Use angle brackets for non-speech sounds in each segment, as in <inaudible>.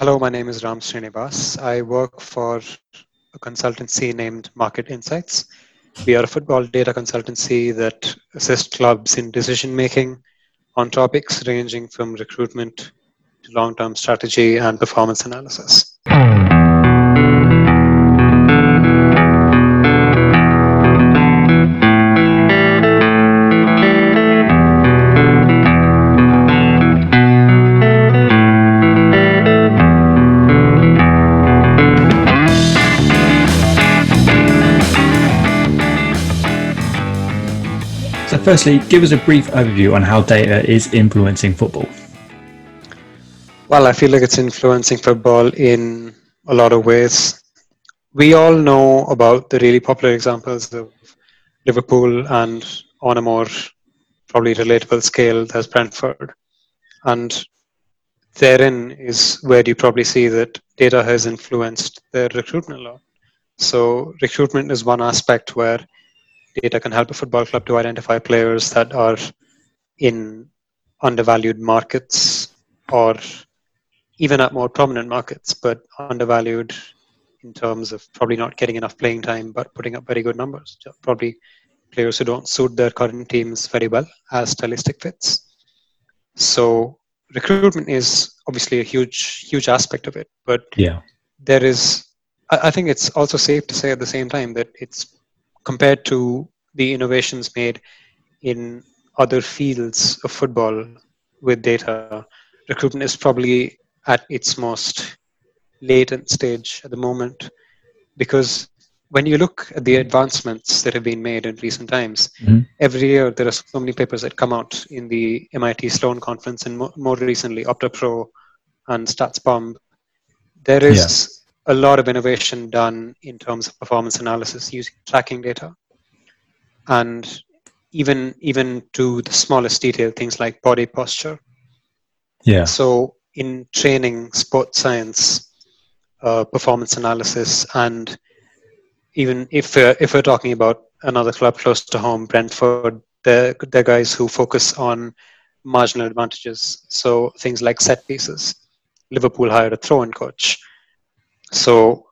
Hello, my name is Ram Srinivas. I work for a consultancy named MRKT Insights. We are a football data consultancy that assists clubs in decision making on topics ranging from recruitment to long term strategy and performance analysis. Firstly, give us a brief overview on how data is influencing football. Well, I feel like it's influencing football in a lot of ways. We all know about the really popular examples of Liverpool and on a more probably relatable scale, there's Brentford. And therein is where you probably see that data has influenced their recruitment a lot. So recruitment is one aspect where data can help a football club to identify players that are in undervalued markets or even at more prominent markets, but undervalued in terms of probably not getting enough playing time, but putting up very good numbers. Probably players who don't suit their current teams very well as stylistic fits. So recruitment is obviously a huge, huge aspect of it. But yeah, there is. I think it's also safe to say at the same time that it's compared to the innovations made in other fields of football with data, recruitment is probably at its most latent stage at the moment because when you look at the advancements that have been made in recent times, Mhm. every year there are so many papers that come out in the MIT Sloan conference and mo- more recently OptaPro and StatsBomb. There is a lot of innovation done in terms of performance analysis using tracking data, and even even to the smallest detail, things like body posture. yeah, So in training, sports science, uh, performance analysis, and even if uh, if we're talking about another club close to home, Brentford, they're, they're guys who focus on marginal advantages. So things like set pieces. Liverpool hired a throw-in coach. So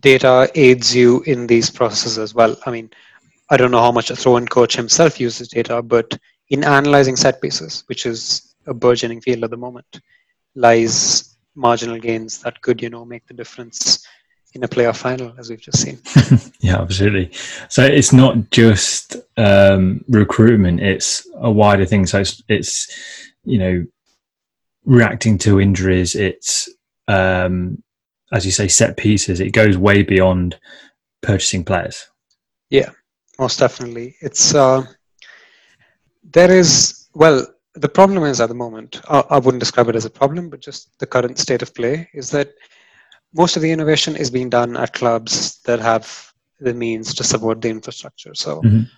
data aids you in these processes as well. I mean, I don't know how much a throw-in coach himself uses data, but in analyzing set pieces, which is a burgeoning field at the moment, lies marginal gains that could, you know, make the difference in a playoff final, as we've just seen. <laughs> yeah, absolutely. So it's not just um, recruitment; it's a wider thing. So it's, it's you know reacting to injuries. It's um, as you say, set pieces. It goes way beyond purchasing players. Yeah, most definitely, it's uh, there is well. The problem is at the moment. I, I wouldn't describe it as a problem, but just the current state of play is that most of the innovation is being done at clubs that have the means to support the infrastructure. So, Mhm.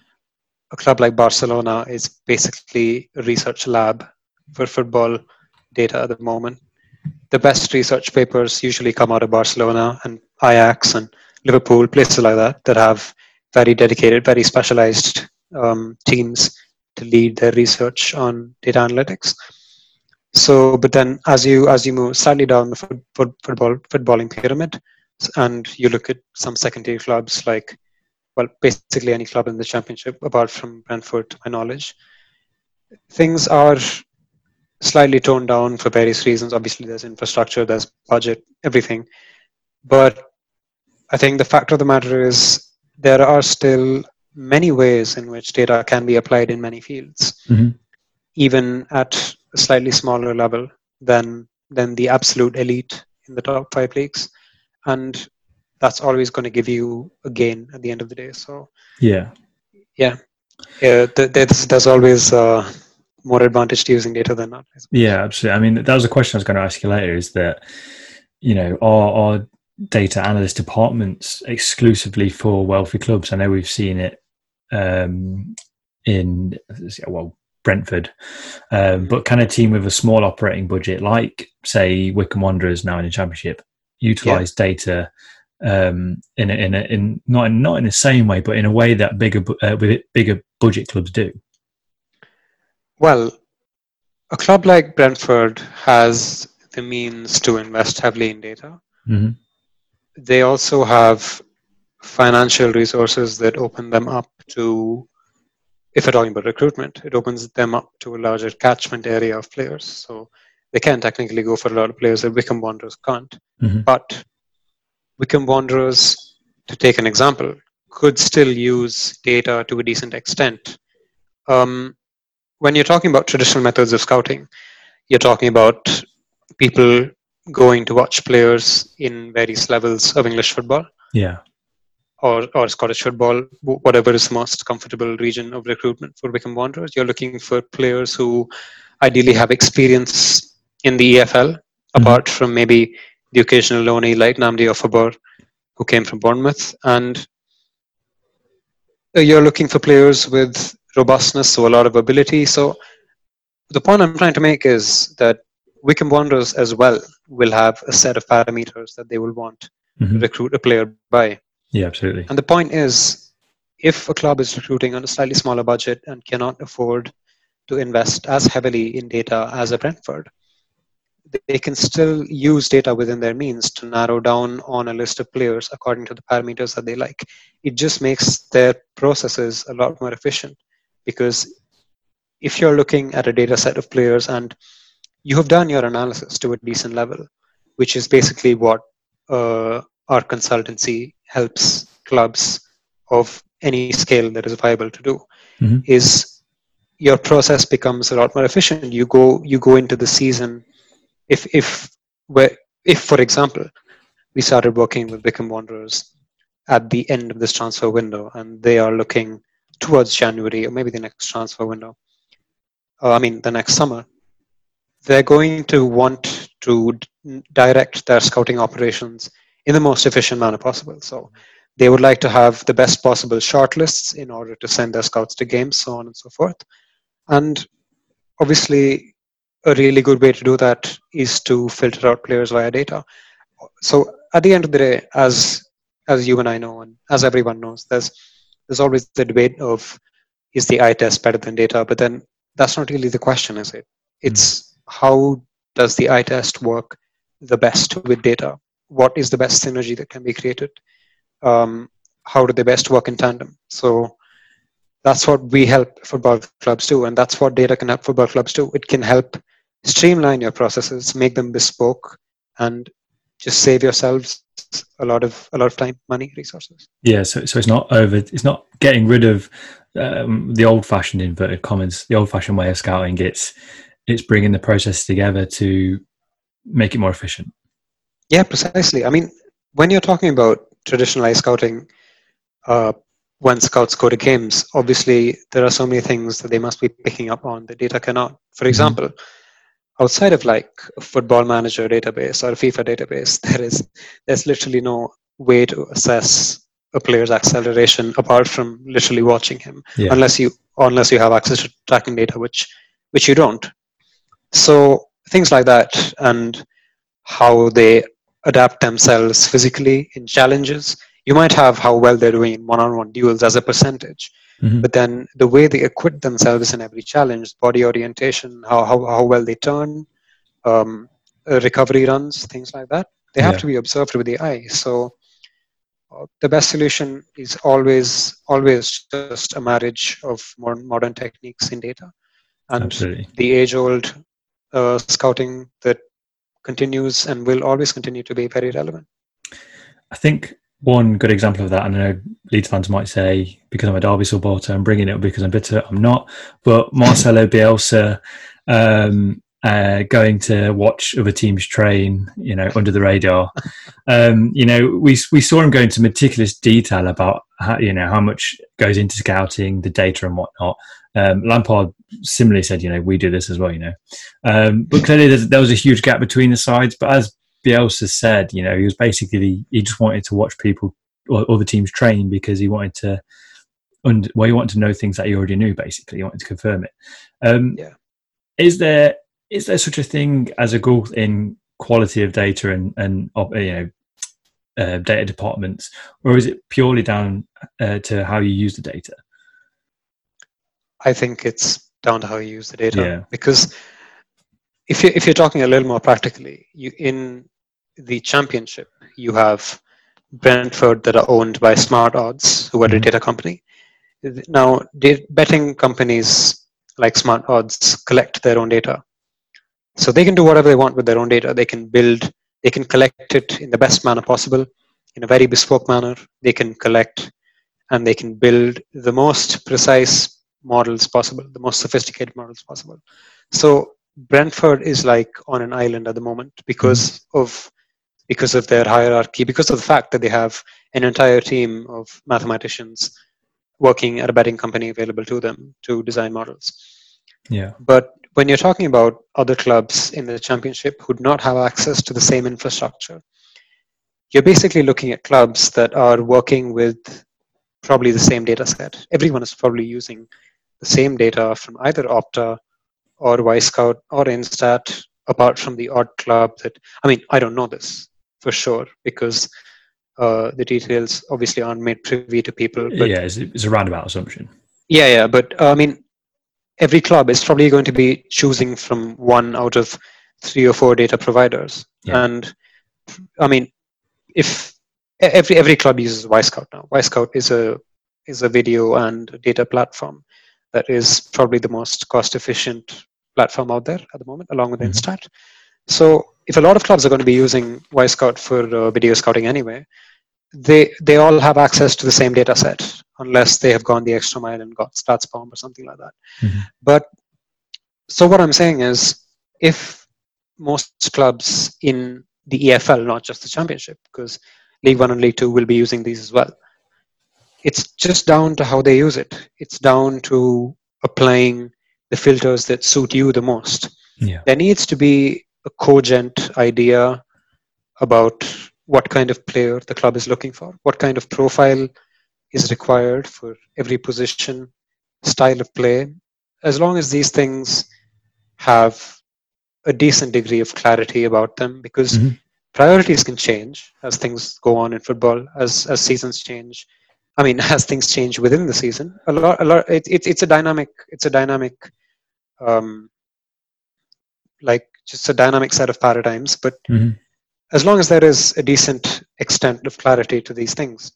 a club like Barcelona is basically a research lab for football data at the moment. The best research papers usually come out of Barcelona and Ajax and Liverpool, places like that, that have very dedicated, very specialized um, teams to lead their research on data analytics. So, but then as you as you move slightly down the foot, foot, football footballing pyramid, and you look at some second-tier clubs like, well, basically any club in the championship, apart from Brentford, to my knowledge, things are slightly toned down for various reasons. Obviously, there's infrastructure, there's budget, everything, but I think the fact of the matter is there are still many ways in which data can be applied in many fields, Mhm. even at a slightly smaller level than than the absolute elite in the top five leagues, and that's always going to give you a gain at the end of the day. So Yeah, yeah, yeah. there's, there's always uh, more advantage to using data than not. Yeah, absolutely. I mean, that was a question I was going to ask you later. Is that you know are are data analyst departments exclusively for wealthy clubs? I know we've seen it um, in well Brentford, um, but can a team with a small operating budget, like say Wycombe Wanderers now in the Championship, utilize data um, in a, in a, in not in, not in the same way, but in a way that bigger uh, with bigger budget clubs do? Well, a club like Brentford has the means to invest heavily in data. hmm They also have financial resources that open them up to, if we're talking about recruitment, it opens them up to a larger catchment area of players. So they can technically go for a lot of players that Wycombe Wanderers can't. hmm But Wycombe Wanderers, to take an example, could still use data to a decent extent. Um, when you're talking about traditional methods of scouting, you're talking about people going to watch players in various levels of English football Yeah. or, or Scottish football, whatever is the most comfortable region of recruitment for Wycombe Wanderers. You're looking for players who ideally have experience in the EFL, apart from maybe the occasional loanee like Nnamdi Ofoborh, who came from Bournemouth. And uh, you're looking for players with robustness, so a lot of ability. So the point I'm trying to make is that Wycombe Wanderers as well will have a set of parameters that they will want to hmm recruit a player by. Yeah, absolutely. And the point is, if a club is recruiting on a slightly smaller budget and cannot afford to invest as heavily in data as a Brentford, they can still use data within their means to narrow down on a list of players according to the parameters that they like. It just makes their processes a lot more efficient because if you're looking at a data set of players and you have done your analysis to a decent level, which is basically what uh, our consultancy helps clubs of any scale that is viable to do Mhm. is your process becomes a lot more efficient you go you go into the season if if where if for example we started working with Wycombe Wanderers at the end of this transfer window and they are looking towards January or maybe the next transfer window uh, I mean the next summer they're going to want to d- direct their scouting operations in the most efficient manner possible. So they would like to have the best possible shortlists in order to send their scouts to games, so on and so forth. And obviously, a really good way to do that is to filter out players via data. So at the end of the day, as as you and I know, and as everyone knows, there's there's always the debate of is the eye test better than data? But then that's not really the question, is it? It's how does the eye test work the best with data? What is the best synergy that can be created? Um, how do they best work in tandem? So that's what we help football clubs do, and that's what data can help football clubs do. It can help streamline your processes, make them bespoke, and just save yourselves a lot of a lot of time, money, resources. Yeah, so so it's not over. It's not getting rid of um, the old-fashioned inverted commas, the old-fashioned way of scouting. It's it's bringing the process together to make it more efficient. Yeah, precisely. I mean, when you're talking about traditional eye scouting, uh, when scouts go to games, obviously there are so many things that they must be picking up on the data cannot. For example, outside of like a football manager database or a FIFA database, <laughs> there is there's literally no way to assess a player's acceleration apart from literally watching him, Yeah. unless you unless you have access to tracking data, which which you don't. So things like that and how they adapt themselves physically in challenges. You might have how well they're doing in one-on-one duels as a percentage, Mhm. but then the way they acquit themselves in every challenge, body orientation, how how, how well they turn, um, uh, recovery runs, things like that, they have Yeah. to be observed with the eye. So uh, the best solution is always always just a marriage of more modern techniques in data and Absolutely. the age-old uh, scouting that continues and will always continue to be very relevant. I think one good example of that, and I know Leeds fans might say because I'm a Derby supporter, I'm bringing it because I'm bitter. I'm not, but Marcelo <laughs> Bielsa um, uh, going to watch other teams train, you know, under the radar. Um, you know, we we saw him go into meticulous detail about how you know how much goes into scouting, the data, and whatnot. Um, Lampard similarly said, you know, we do this as well, you know. Um, but clearly, there was a huge gap between the sides. But as Bielsa said, you know, he was basically he just wanted to watch people or other teams train because he wanted to, well, he wanted to know things that he already knew. Basically, he wanted to confirm it. Um, Yeah. Is there is there such a thing as a goal in quality of data and and you know uh, data departments, or is it purely down uh, to how you use the data? I think it's down to how you use the data Yeah. because if you if you're talking a little more practically, you in the championship you have Brentford that are owned by Smart Odds, who are a Mhm. data company. Now, betting companies like Smart Odds collect their own data, so they can do whatever they want with their own data. They can build, they can collect it in the best manner possible, in a very bespoke manner. They can collect and they can build the most precise models possible, the most sophisticated models possible. So Brentford is like on an island at the moment because of because of their hierarchy, because of the fact that they have an entire team of mathematicians working at a betting company available to them to design models. Yeah. But when you're talking about other clubs in the championship who do not have access to the same infrastructure, you're basically looking at clubs that are working with probably the same data set. Everyone is probably using the same data from either Opta or Wyscout or Instat, apart from the odd club that, I mean, I don't know this for sure because uh, the details obviously aren't made privy to people. But yeah, it's, it's a roundabout assumption. yeah, yeah, but uh, I mean, every club is probably going to be choosing from one out of three or four data providers, Yeah. and I mean, if every every club uses Wyscout now, Wyscout is a is a video and data platform that is probably the most cost efficient platform out there at the moment, along with Mhm. Instat. So, if a lot of clubs are going to be using Wyscout for uh, video scouting anyway, they they all have access to the same data set unless they have gone the extra mile and got StatsBomb or something like that. Mhm. But so what I'm saying is, if most clubs in the EFL, not just the Championship, because League One and League Two will be using these as well, it's just down to how they use it. It's down to applying the filters that suit you the most Yeah. there needs to be a cogent idea about what kind of player the club is looking for, what kind of profile is required for every position, style of play. As long as these things have a decent degree of clarity about them, because Mhm. priorities can change as things go on in football, as as seasons change. I mean, <laughs> as things change within the season, a lot, a lot. It, it, it's a dynamic. It's a dynamic um, like just a dynamic set of paradigms but Mhm. as long as there is a decent extent of clarity to these things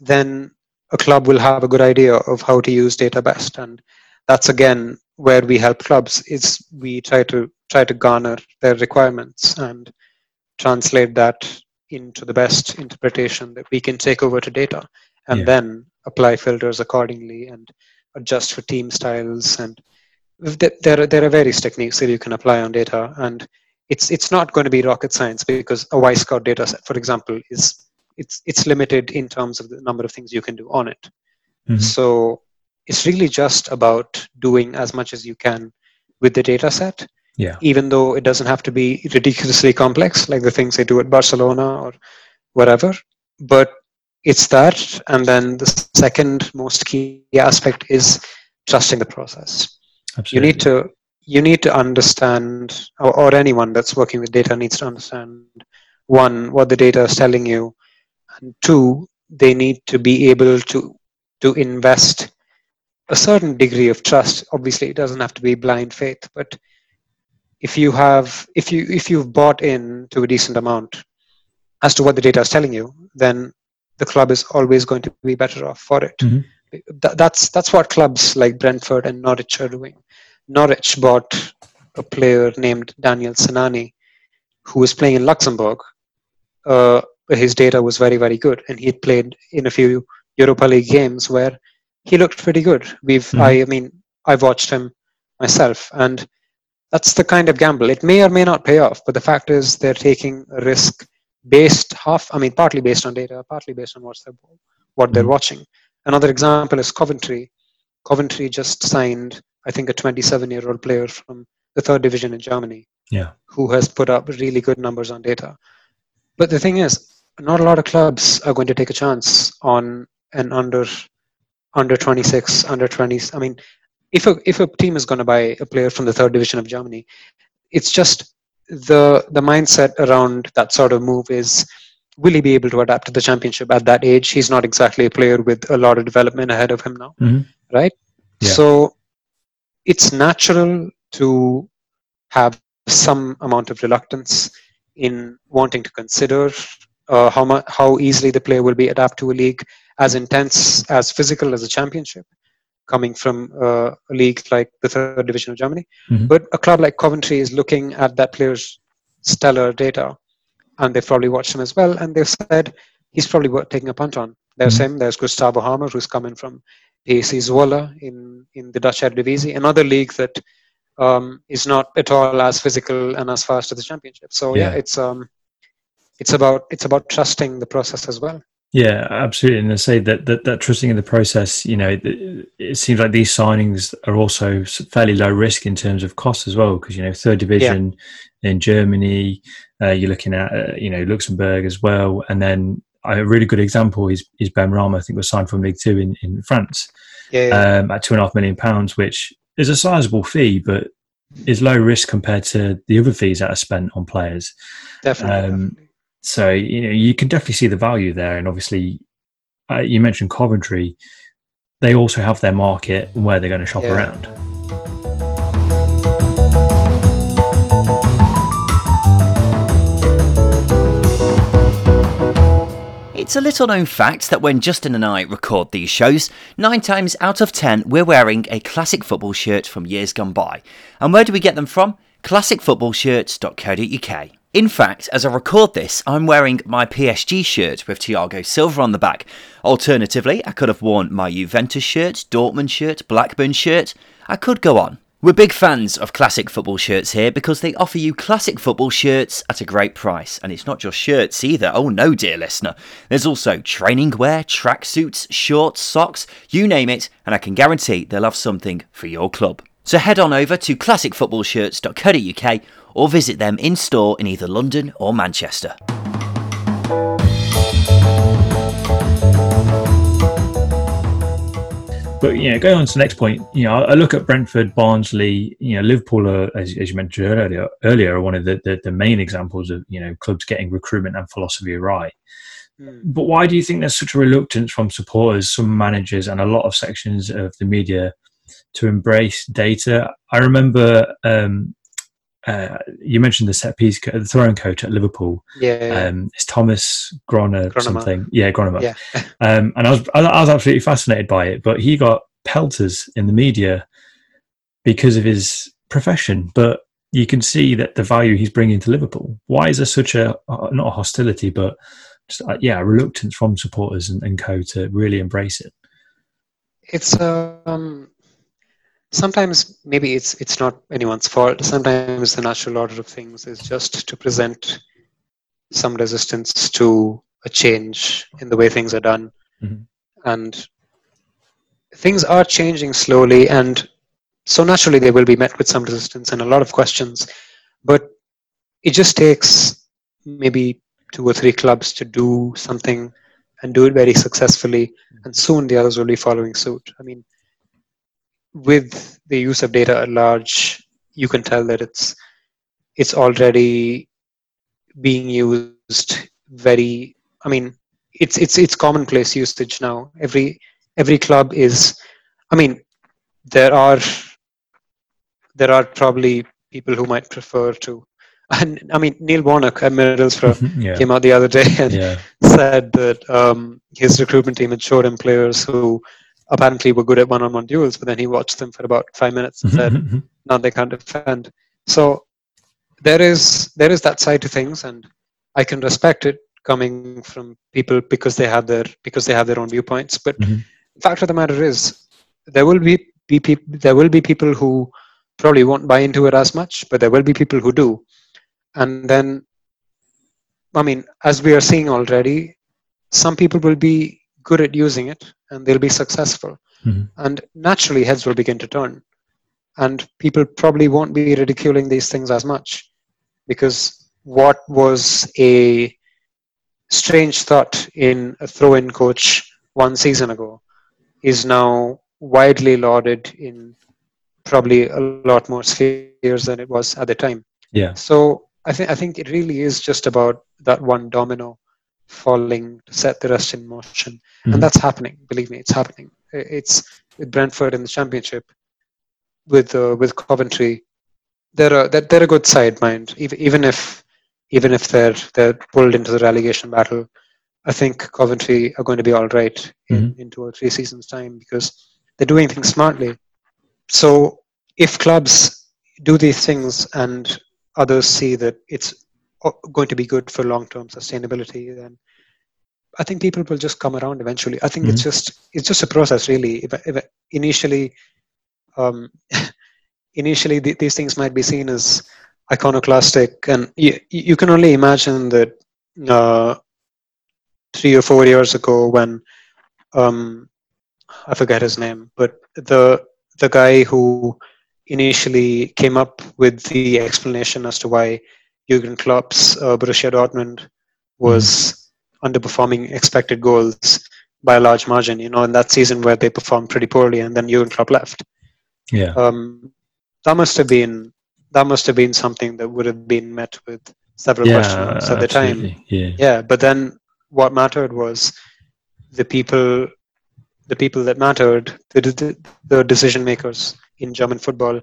then a club will have a good idea of how to use data best and that's again where we help clubs is we try to try to garner their requirements and translate that into the best interpretation that we can take over to data and Yeah. then apply filters accordingly and adjust for team styles and there are, there are various techniques that you can apply on data and it's it's not going to be rocket science because a Wyscout data set for example is it's it's limited in terms of the number of things you can do on it Mhm. so it's really just about doing as much as you can with the data set Yeah. even though it doesn't have to be ridiculously complex like the things they do at Barcelona or wherever. But it's that, and then the second most key aspect is trusting the process. Absolutely. You need to you need to understand, or, or anyone that's working with data needs to understand one what the data is telling you, and two they need to be able to to invest a certain degree of trust. Obviously, it doesn't have to be blind faith, but if you have if you if you've bought in to a decent amount as to what the data is telling you then the club is always going to be better off for it Mhm. Th- that's that's what clubs like brentford and norwich are doing norwich bought a player named daniel sinani who was playing in luxembourg uh, his data was very very good and he had played in a few europa league games where he looked pretty good we've Mhm. i mean i've watched him myself and that's the kind of gamble. It may or may not pay off, but the fact is they're taking a risk based half, I mean, partly based on data, partly based on what's their, what they're Mhm. watching. Another example is Coventry. Coventry just signed, I think, a 27 year old player from the third division in Germany Yeah. who has put up really good numbers on data. But the thing is, not a lot of clubs are going to take a chance on an under under 26, under 20s. I mean, if a if a team is going to buy a player from the third division of Germany, it's just the the mindset around that sort of move is will he be able to adapt to the championship at that age? He's not exactly a player with a lot of development ahead of him now, Mhm. right? Yeah. So it's natural to have some amount of reluctance in wanting to consider uh, how much how easily the player will be adapt to a league as intense as physical as a championship coming from uh, a league like the third division of Germany. Mhm. But a club like Coventry is looking at that player's stellar data, and they've probably watched him as well, and they've said he's probably worth taking a punt on. There's Mhm. him. There's Gustavo Hamer, who's coming from PEC Zwolle in in the Dutch Eredivisie, another league that um, is not at all as physical and as fast as the championship. So yeah, Yeah. it's um, it's about it's about trusting the process as well. Yeah, absolutely. And I say that, that that trusting in the process, you know, it, it seems like these signings are also fairly low risk in terms of cost as well, because you know, third division in Germany, uh, you're looking at uh, you know Luxembourg as well, and then a really good example is is Benrahma. I think was signed from League Two in in France Yeah, yeah, um, at two and a half million pounds, which is a sizable fee, but is low risk compared to the other fees that are spent on players. definitely. um, definitely. So you know you can definitely see the value there, and obviously, uh, you mentioned Coventry. They also have their market and where they're going to shop Yeah. around. It's a little known fact that when Justin and I record these shows, nine times out of ten we're wearing a classic football shirt from years gone by. And where do we get them from? classicfootballshirts.co.uk. In fact, as I record this, I'm wearing my PSG shirt with Thiago Silva on the back. Alternatively, I could have worn my Juventus shirt, Dortmund shirt, Blackburn shirt. I could go on. We're big fans of classic football shirts here because they offer you classic football shirts at a great price. And it's not just shirts either. Oh no, dear listener. There's also training wear, tracksuits, shorts, socks, you name it, and I can guarantee they'll have something for your club. So head on over to classicfootballshirts.co.uk or visit them in store in either London or Manchester. But you know, going on to the next point, you know, I I look at Brentford, Barnsley, you know, Liverpool, are, as, as you mentioned earlier, earlier, are one of the, the, the main examples of you know clubs getting recruitment and philosophy right. Mm. But why do you think there's such a reluctance from supporters, some managers, and a lot of sections of the media to embrace data? I remember um, uh, you mentioned the set piece, the throwing coach at Liverpool. Yeah, Um, it's Thomas Groner something. Yeah, Gronemer. yeah. <laughs> Um, and I was I was absolutely fascinated by it. But he got pelters in the media because of his profession. But you can see that the value he's bringing to Liverpool. Why is there such a not a hostility, but just, uh, yeah, a reluctance from supporters and, and co to really embrace it? it's um sometimes maybe it's it's not anyone's fault. Sometimes the natural order of things is just to present some resistance to a change in the way things are done. Mhm. and things are changing slowly and so naturally they will be met with some resistance and a lot of questions. But it just takes maybe two or three clubs to do something and do it very successfully and soon the others will be following suit. I mean with the use of data at large you can tell that it's it's already being used very i mean it's it's it's commonplace usage now. Every every club is i mean there are there are probably people who might prefer to <laughs> and i mean neil warnock at middlesbrough <laughs> yeah, came out the other day and yeah, said that um, his recruitment team had showed him players who apparently we were good at one-on-one duels, but then he watched them for about five minutes and said, "No, they can't defend." So there is there is that side to things, and I can respect it coming from people because they have their because they have their own viewpoints. But Mhm. the fact of the matter is, there will be, be peop- there will be people who probably won't buy into it as much, but there will be people who do, and then I mean, as we are seeing already, some people will be good at using it and they'll be successful. Mhm. And naturally, heads will begin to turn. And people probably won't be ridiculing these things as much because what was a strange thought in a throw in coach one season ago is now widely lauded in probably a lot more spheres than it was at the time. yeah, So I think I think it really is just about that one domino falling to set the rest in motion, Mhm. and that's happening. Believe me, it's happening. It's with Brentford in the Championship, with uh, with Coventry. they're a they're, they're a good side, mind. Even even if even if they're they're pulled into the relegation battle, I think Coventry are going to be all right in, in two or three seasons' time because they're doing things smartly. So if clubs do these things and others see that it's going to be good for long-term sustainability, then I think people will just come around eventually. I think it's just it's just a process, really. If, if initially, um, <laughs> initially th- these things might be seen as iconoclastic, and you, you can only imagine that uh, three or four years ago when um, I forget his name, but the the guy who initially came up with the explanation as to why Jurgen Klopp's uh, Borussia Dortmund was underperforming expected goals by a large margin. You know, in that season where they performed pretty poorly, and then Jurgen Klopp left. Yeah. Um, that must have been that must have been something that would have been met with several yeah, question marks at the time. Yeah. Yeah, but then what mattered was the people, the people that mattered, the the, the decision makers in German football.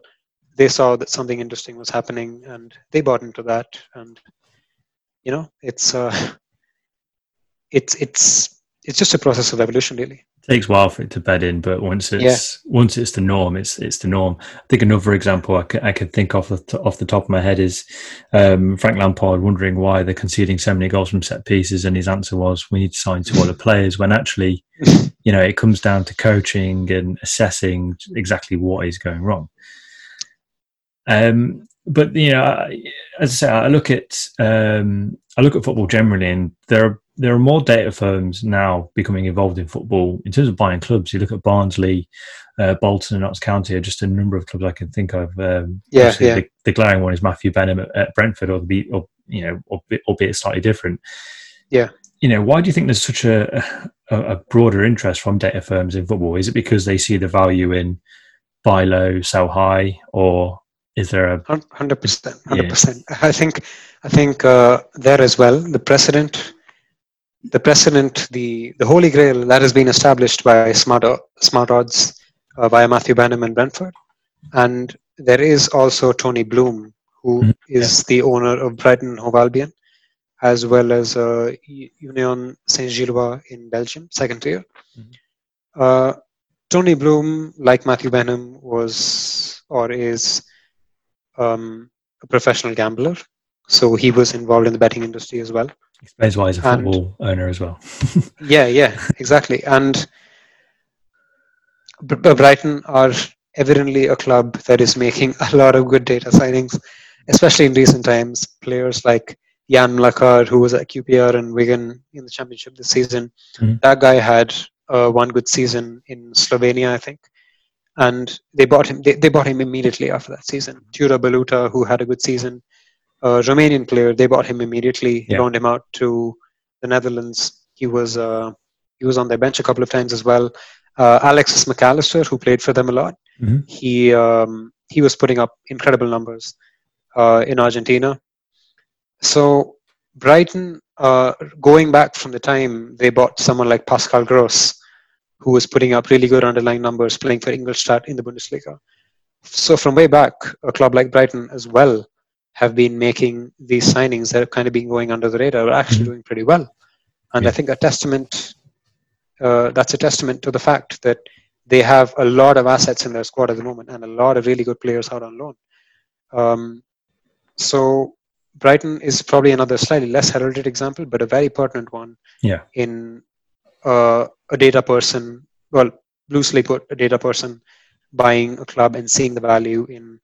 They saw that something interesting was happening, and they bought into that. And you know, it's uh, it's it's it's just a process of evolution, really. it takes a while for it to bed in, but once it's once it's the norm, it's it's the norm. I think another example I could, I could think off the t- off the top of my head is um, Frank Lampard wondering why they're conceding so many goals from set pieces, and his answer was, "We need to sign two other players." When actually, <laughs> you know, it comes down to coaching and assessing exactly what is going wrong. Um, but you know, as I say, I look at um, I look at football generally, and there are there are more data firms now becoming involved in football in terms of buying clubs. You look at Barnsley, uh, Bolton, and Notts County are just a number of clubs I can think of. Um, Yeah, yeah. The, the glaring one is Matthew Benham at, at Brentford, or, the, or you know, albeit, slightly different. Yeah. You know, why do you think there's such a, a, a broader interest from data firms in football? Is it because they see the value in buy low, sell high, or is there a Hundred percent, hundred percent. I think, I think uh, there as well. The precedent, the precedent, the the holy grail that has been established by smart smart odds uh, by Matthew Benham and Brentford, and there is also Tony Bloom, who Mhm, is the owner of Brighton Hove Albion, as well as uh, Union Saint-Gilloise in Belgium, second tier. Mhm. Uh, Tony Bloom, like Matthew Benham, was or is um, a professional gambler. So he was involved in the betting industry as well. explains why he's a And- football owner as well? <laughs> Yeah, yeah, exactly. And Br- Br- Brighton are evidently a club that is making a lot of good data signings, especially in recent times. Players like Jan Mlakar, who was at QPR and Wigan in the championship this season, Mhm. that guy had uh, one good season in Slovenia, I think. And they bought him. They, they bought him immediately after that season. Tudor Baluta, who had a good season, a Romanian player, they bought him immediately, Yeah. loaned him out to the Netherlands. He was uh, he was on their bench a couple of times as well. Uh, Alexis Mac Allister, who played for them a lot, Mhm. he um, he was putting up incredible numbers uh, in Argentina. So Brighton, uh, going back from the time they bought someone like Pascal Gross, who was putting up really good underlying numbers, playing for Ingolstadt in the Bundesliga. So from way back, a club like Brighton as well have been making these signings that have kind of been going under the radar, are actually Mhm. doing pretty well. And Yeah. I think a testament, uh, that's a testament to the fact that they have a lot of assets in their squad at the moment and a lot of really good players out on loan. Um, so Brighton is probably another slightly less heralded example, but a very pertinent one Yeah. in uh, a data person, well, loosely put, a data person buying a club and seeing the value in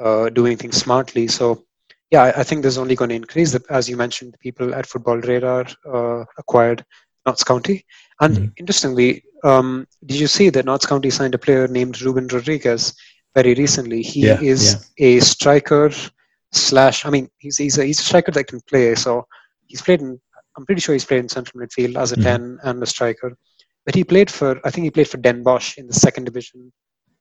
uh, doing things smartly. So, yeah, I, I think there's only going to increase. The, as you mentioned, the people at Football Radar uh, acquired Notts County. And Mhm. interestingly, um, did you see that Notts County signed a player named Ruben Rodrigues very recently? He Yeah, is a striker slash. I mean, he's he's a, he's a striker that can play. So he's played in. I'm pretty sure he's played in central midfield as a Mhm. ten and a striker. But he played for. I think he played for Den Bosch in the second division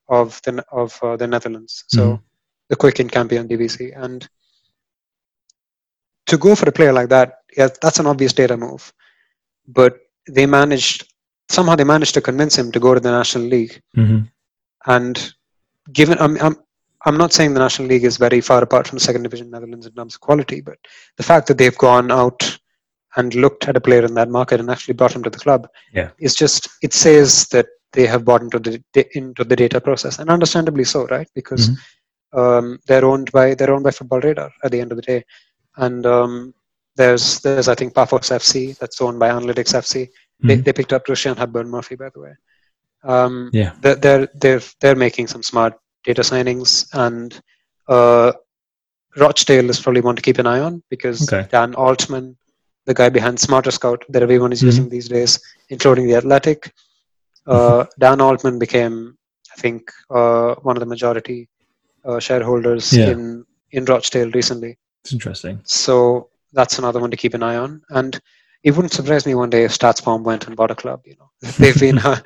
of the of uh, the Netherlands. So Mhm. the Keuken Kampioen Divisie and to go for a player like that, yeah, that's an obvious data move. But they managed somehow they managed to convince him to go to the National League Mhm. and given I'm, I'm I'm not saying the National League is very far apart from the second division Netherlands in terms of quality, but the fact that they've gone out and looked at a player in that market and actually brought him to the club Yeah. It's just it says that they have bought into the into the data process, and understandably so, right? Because um, they're owned by they're owned by Football Radar at the end of the day, and um, there's there's I think Paphos FC that's owned by Analytics FC. They, Mhm. they picked up Rushian Hepburn Murphy, by the way. Um, Yeah. they're, they're they're they're making some smart data signings, and uh, Rochdale is probably one to keep an eye on because Okay. Dan Altman, the guy behind Smarter Scout that everyone is Mhm. using these days, including the Athletic. Uh, Dan Altman became, I think, uh, one of the majority uh, shareholders Yeah. in in Rochdale recently. It's interesting. So that's another one to keep an eye on. And it wouldn't surprise me one day if StatsBomb went and bought a club. You know, <laughs> they've been. Uh,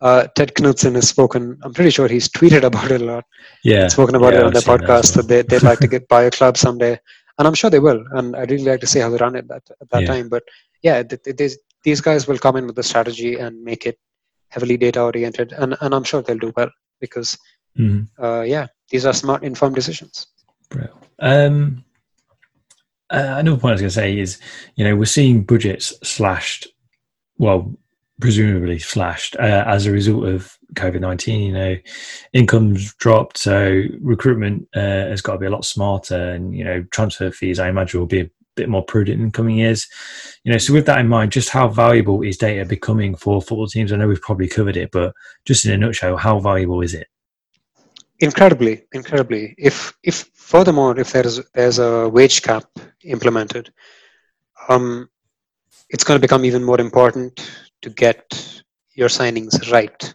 uh, Ted Knutson has spoken. I'm pretty sure he's tweeted about it a lot. Yeah. Spoken about Yeah, it on I've their seen that podcast that, they they'd like to <laughs> get buy a club someday, and I'm sure they will. And I'd really like to see how they run it at, at that Yeah. time. But yeah, th- th- these these guys will come in with a strategy and make it heavily data oriented, and and I'm sure they'll do well because Mhm. uh, yeah, these are smart, informed decisions. Brilliant. Um, uh, another point I was going to say is, you know, we're seeing budgets slashed, well, presumably slashed uh, as a result of COVID nineteen. You know, incomes dropped, so recruitment uh, has got to be a lot smarter, and you know, transfer fees I imagine will be a bit more prudent in coming years. You know, so with that in mind, just how valuable is data becoming for football teams? I know we've probably covered it, but just in a nutshell, how valuable is it? incredibly incredibly if if furthermore if there is there's a wage cap implemented um it's going to become even more important to get your signings right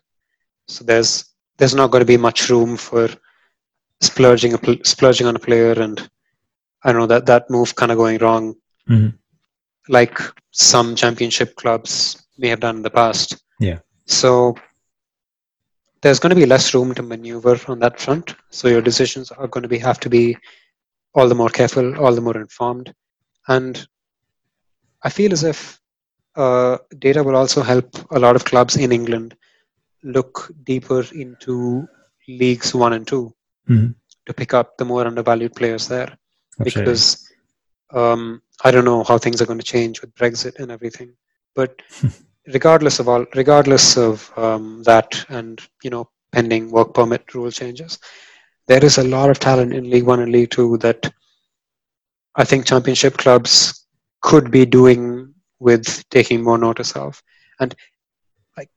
so there's there's not going to be much room for splurging a pl- splurging on a player and i don't know that that move kind of going wrong Mhm. like some championship clubs may have done in the past Yeah. so there's going to be less room to maneuver on that front. So your decisions are going to be have to be all the more careful, all the more informed, and I feel as if uh, data will also help a lot of clubs in England look deeper into leagues one and 2 Mhm. to pick up the more undervalued players there Absolutely. because um, I don't know how things are going to change with Brexit and everything. But <laughs> regardless of all, regardless of um, that, and you know, pending work permit rule changes, there is a lot of talent in League One and League Two that I think Championship clubs could be doing with taking more notice of. And like,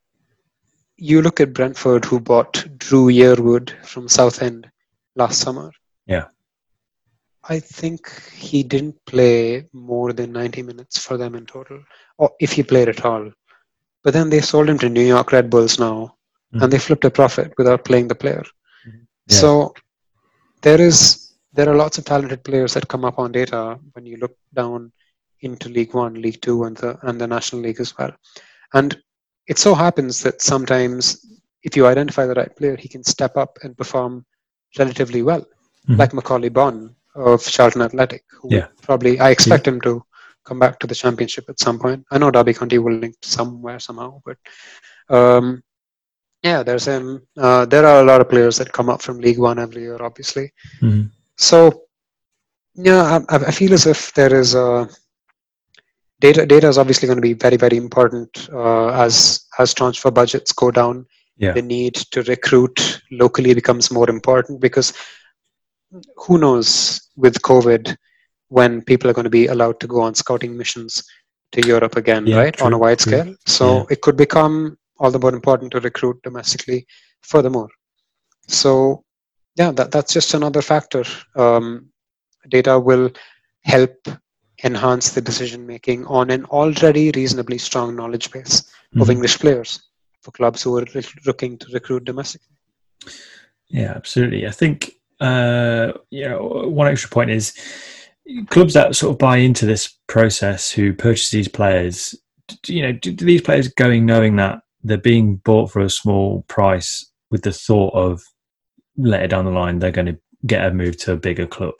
you look at Brentford, who bought Dru Yearwood from Southend last summer. Yeah. I think he didn't play more than 90 minutes for them in total, or if he played at all. But then they sold him to New York Red Bulls now, Mhm. and they flipped a profit without playing the player. Yeah. So there is there are lots of talented players that come up on data when you look down into League One, League Two, and the and the National League as well. And it so happens that sometimes if you identify the right player, he can step up and perform relatively well, Mhm. like Macauley Bonne of Charlton Athletic, who Yeah. probably I expect him to come back to the championship at some point. I know Derby County will link somewhere somehow, but um, yeah, there's him. Uh, there are a lot of players that come up from League One every year, obviously. Mhm. So yeah, I, I feel as if there is a data. Data is obviously going to be very, very important uh, as as transfer budgets go down. Yeah. The need to recruit locally becomes more important because who knows with COVID when people are going to be allowed to go on scouting missions to Europe again, Yeah, right, on a true, wide true. scale. So Yeah. it could become all the more important to recruit domestically furthermore. So yeah, that, that's just another factor. Um, data will help enhance the decision making on an already reasonably strong knowledge base of Mhm. English players for clubs who are looking to recruit domestically. Yeah, absolutely. I think uh, you know one extra point is clubs that sort of buy into this process who purchase these players. You know, do, do these players going knowing that they're being bought for a small price with the thought of later down the line they're going to get a move to a bigger club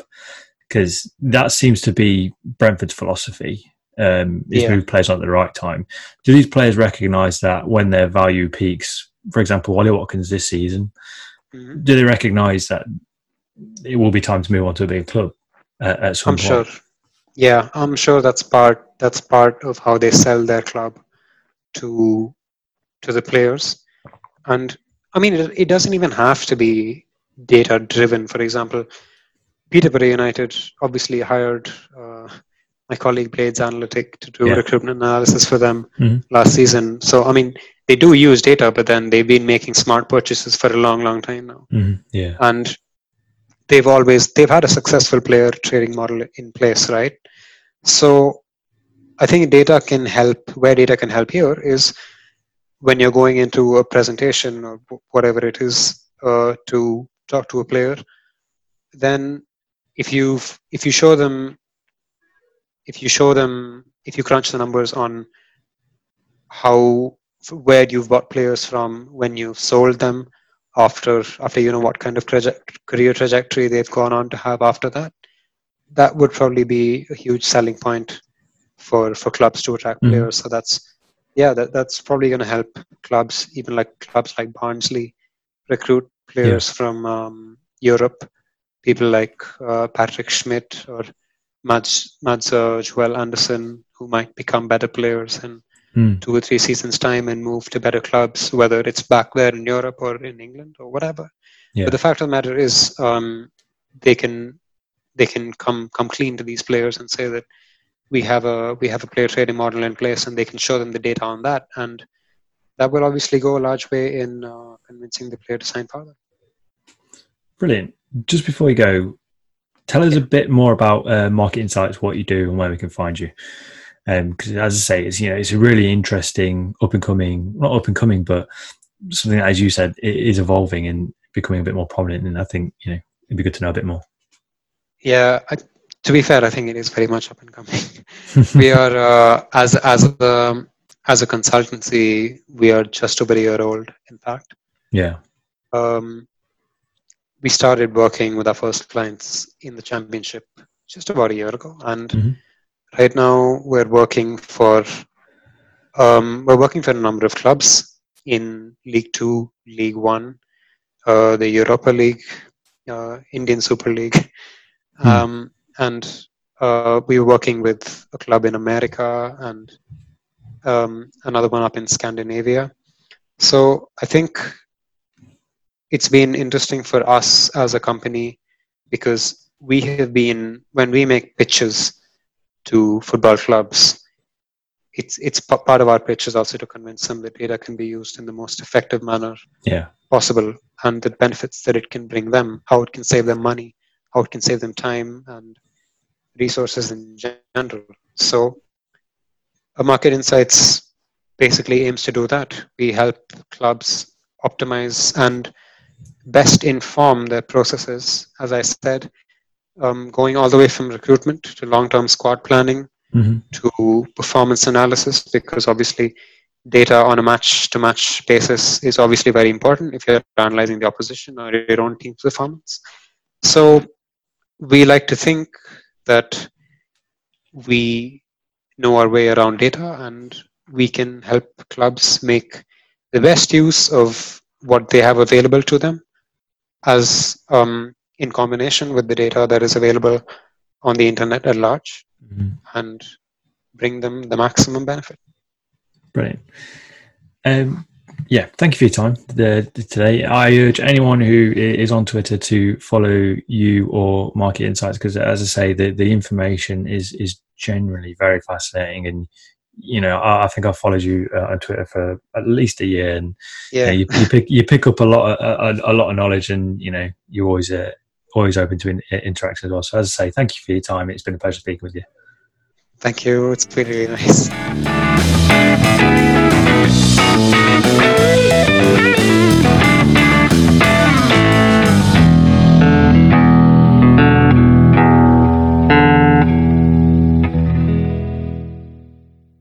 because that seems to be Brentford's philosophy. Um, is Yeah. move players on at the right time. Do these players recognise that when their value peaks, for example, Ollie Watkins this season, Mhm. do they recognise that it will be time to move on to a big club uh, at some I'm point. sure. Yeah, I'm sure that's part that's part of how they sell their club to to the players. And I mean, it, it doesn't even have to be data driven. For example, Peterborough United obviously hired uh, my colleague Blades Analytic to do Yeah. recruitment analysis for them Mhm. last season. So I mean, they do use data, but then they've been making smart purchases for a long, long time now Mhm. Yeah. and they've always they've had a successful player trading model in place right so i think data can help where data can help here is when you're going into a presentation or whatever it is uh, to talk to a player then if you if you show them if you show them if you crunch the numbers on how where you've bought players from when you've sold them after after you know what kind of traje- career trajectory they've gone on to have after that that would probably be a huge selling point for for clubs to attract Mhm. players. So that's yeah that, that's probably going to help clubs even like clubs like barnsley recruit players from um, europe people like uh, patrick schmidt or Mads, Mads uh, Juel Andersen, who might become better players in Mm. two or three seasons time and move to better clubs, whether it's back there in Europe or in England or whatever. Yeah. But the fact of the matter is, um, they can they can come come clean to these players and say that we have a we have a player trading model in place, and they can show them the data on that, and that will obviously go a large way in uh, convincing the player to sign for them. Brilliant. Just before we go, tell us a bit more about uh, MRKT Insights, what you do, and where we can find you. Because as I say, it's you know it's a really interesting up and coming, not up and coming, but something that, as you said, it is evolving and becoming a bit more prominent. And I think you know it'd be good to know a bit more. Yeah, I, to be fair, I think it is very much up and coming. <laughs> we are uh, as as a as a consultancy, we are just over a year old. In fact, yeah. um, we started working with our first clients in the championship just about a year ago, and Mhm. right now we're working for um, we're working for a number of clubs in League Two, League One, uh, the Europa League, uh, Indian Super League, Hmm. um, and uh, we were working with a club in America and um, another one up in Scandinavia. So I think it's been interesting for us as a company because we have been when we make pitches to football clubs it's it's part of our pitch is also to convince them that data can be used in the most effective manner Yeah. possible and the benefits that it can bring them how it can save them money how it can save them time and resources in general so a MRKT Insights basically aims to do that we help clubs optimize and best inform their processes as i said um, going all the way from recruitment to long-term squad planning hmm to performance analysis because obviously data on a match to match basis is obviously very important if you're analyzing the opposition or your own team's performance. So we like to think that we know our way around data and we can help clubs make the best use of what they have available to them as um, in combination with the data that is available on the internet at large hmm and bring them the maximum benefit. Brilliant. Um, yeah, thank you for your time the, today. I urge anyone who is on Twitter to follow you or MRKT Insights because, as I say, the, the information is is generally very fascinating. And you know, I, I think I've followed you uh, on Twitter for at least a year, and Yeah, you, know, you, you pick you pick up a lot of, a, a lot of knowledge, and you know, you're always uh, always open to in, interaction as well. So, as I say, thank you for your time. It's been a pleasure speaking with you. thank you. It's been really nice.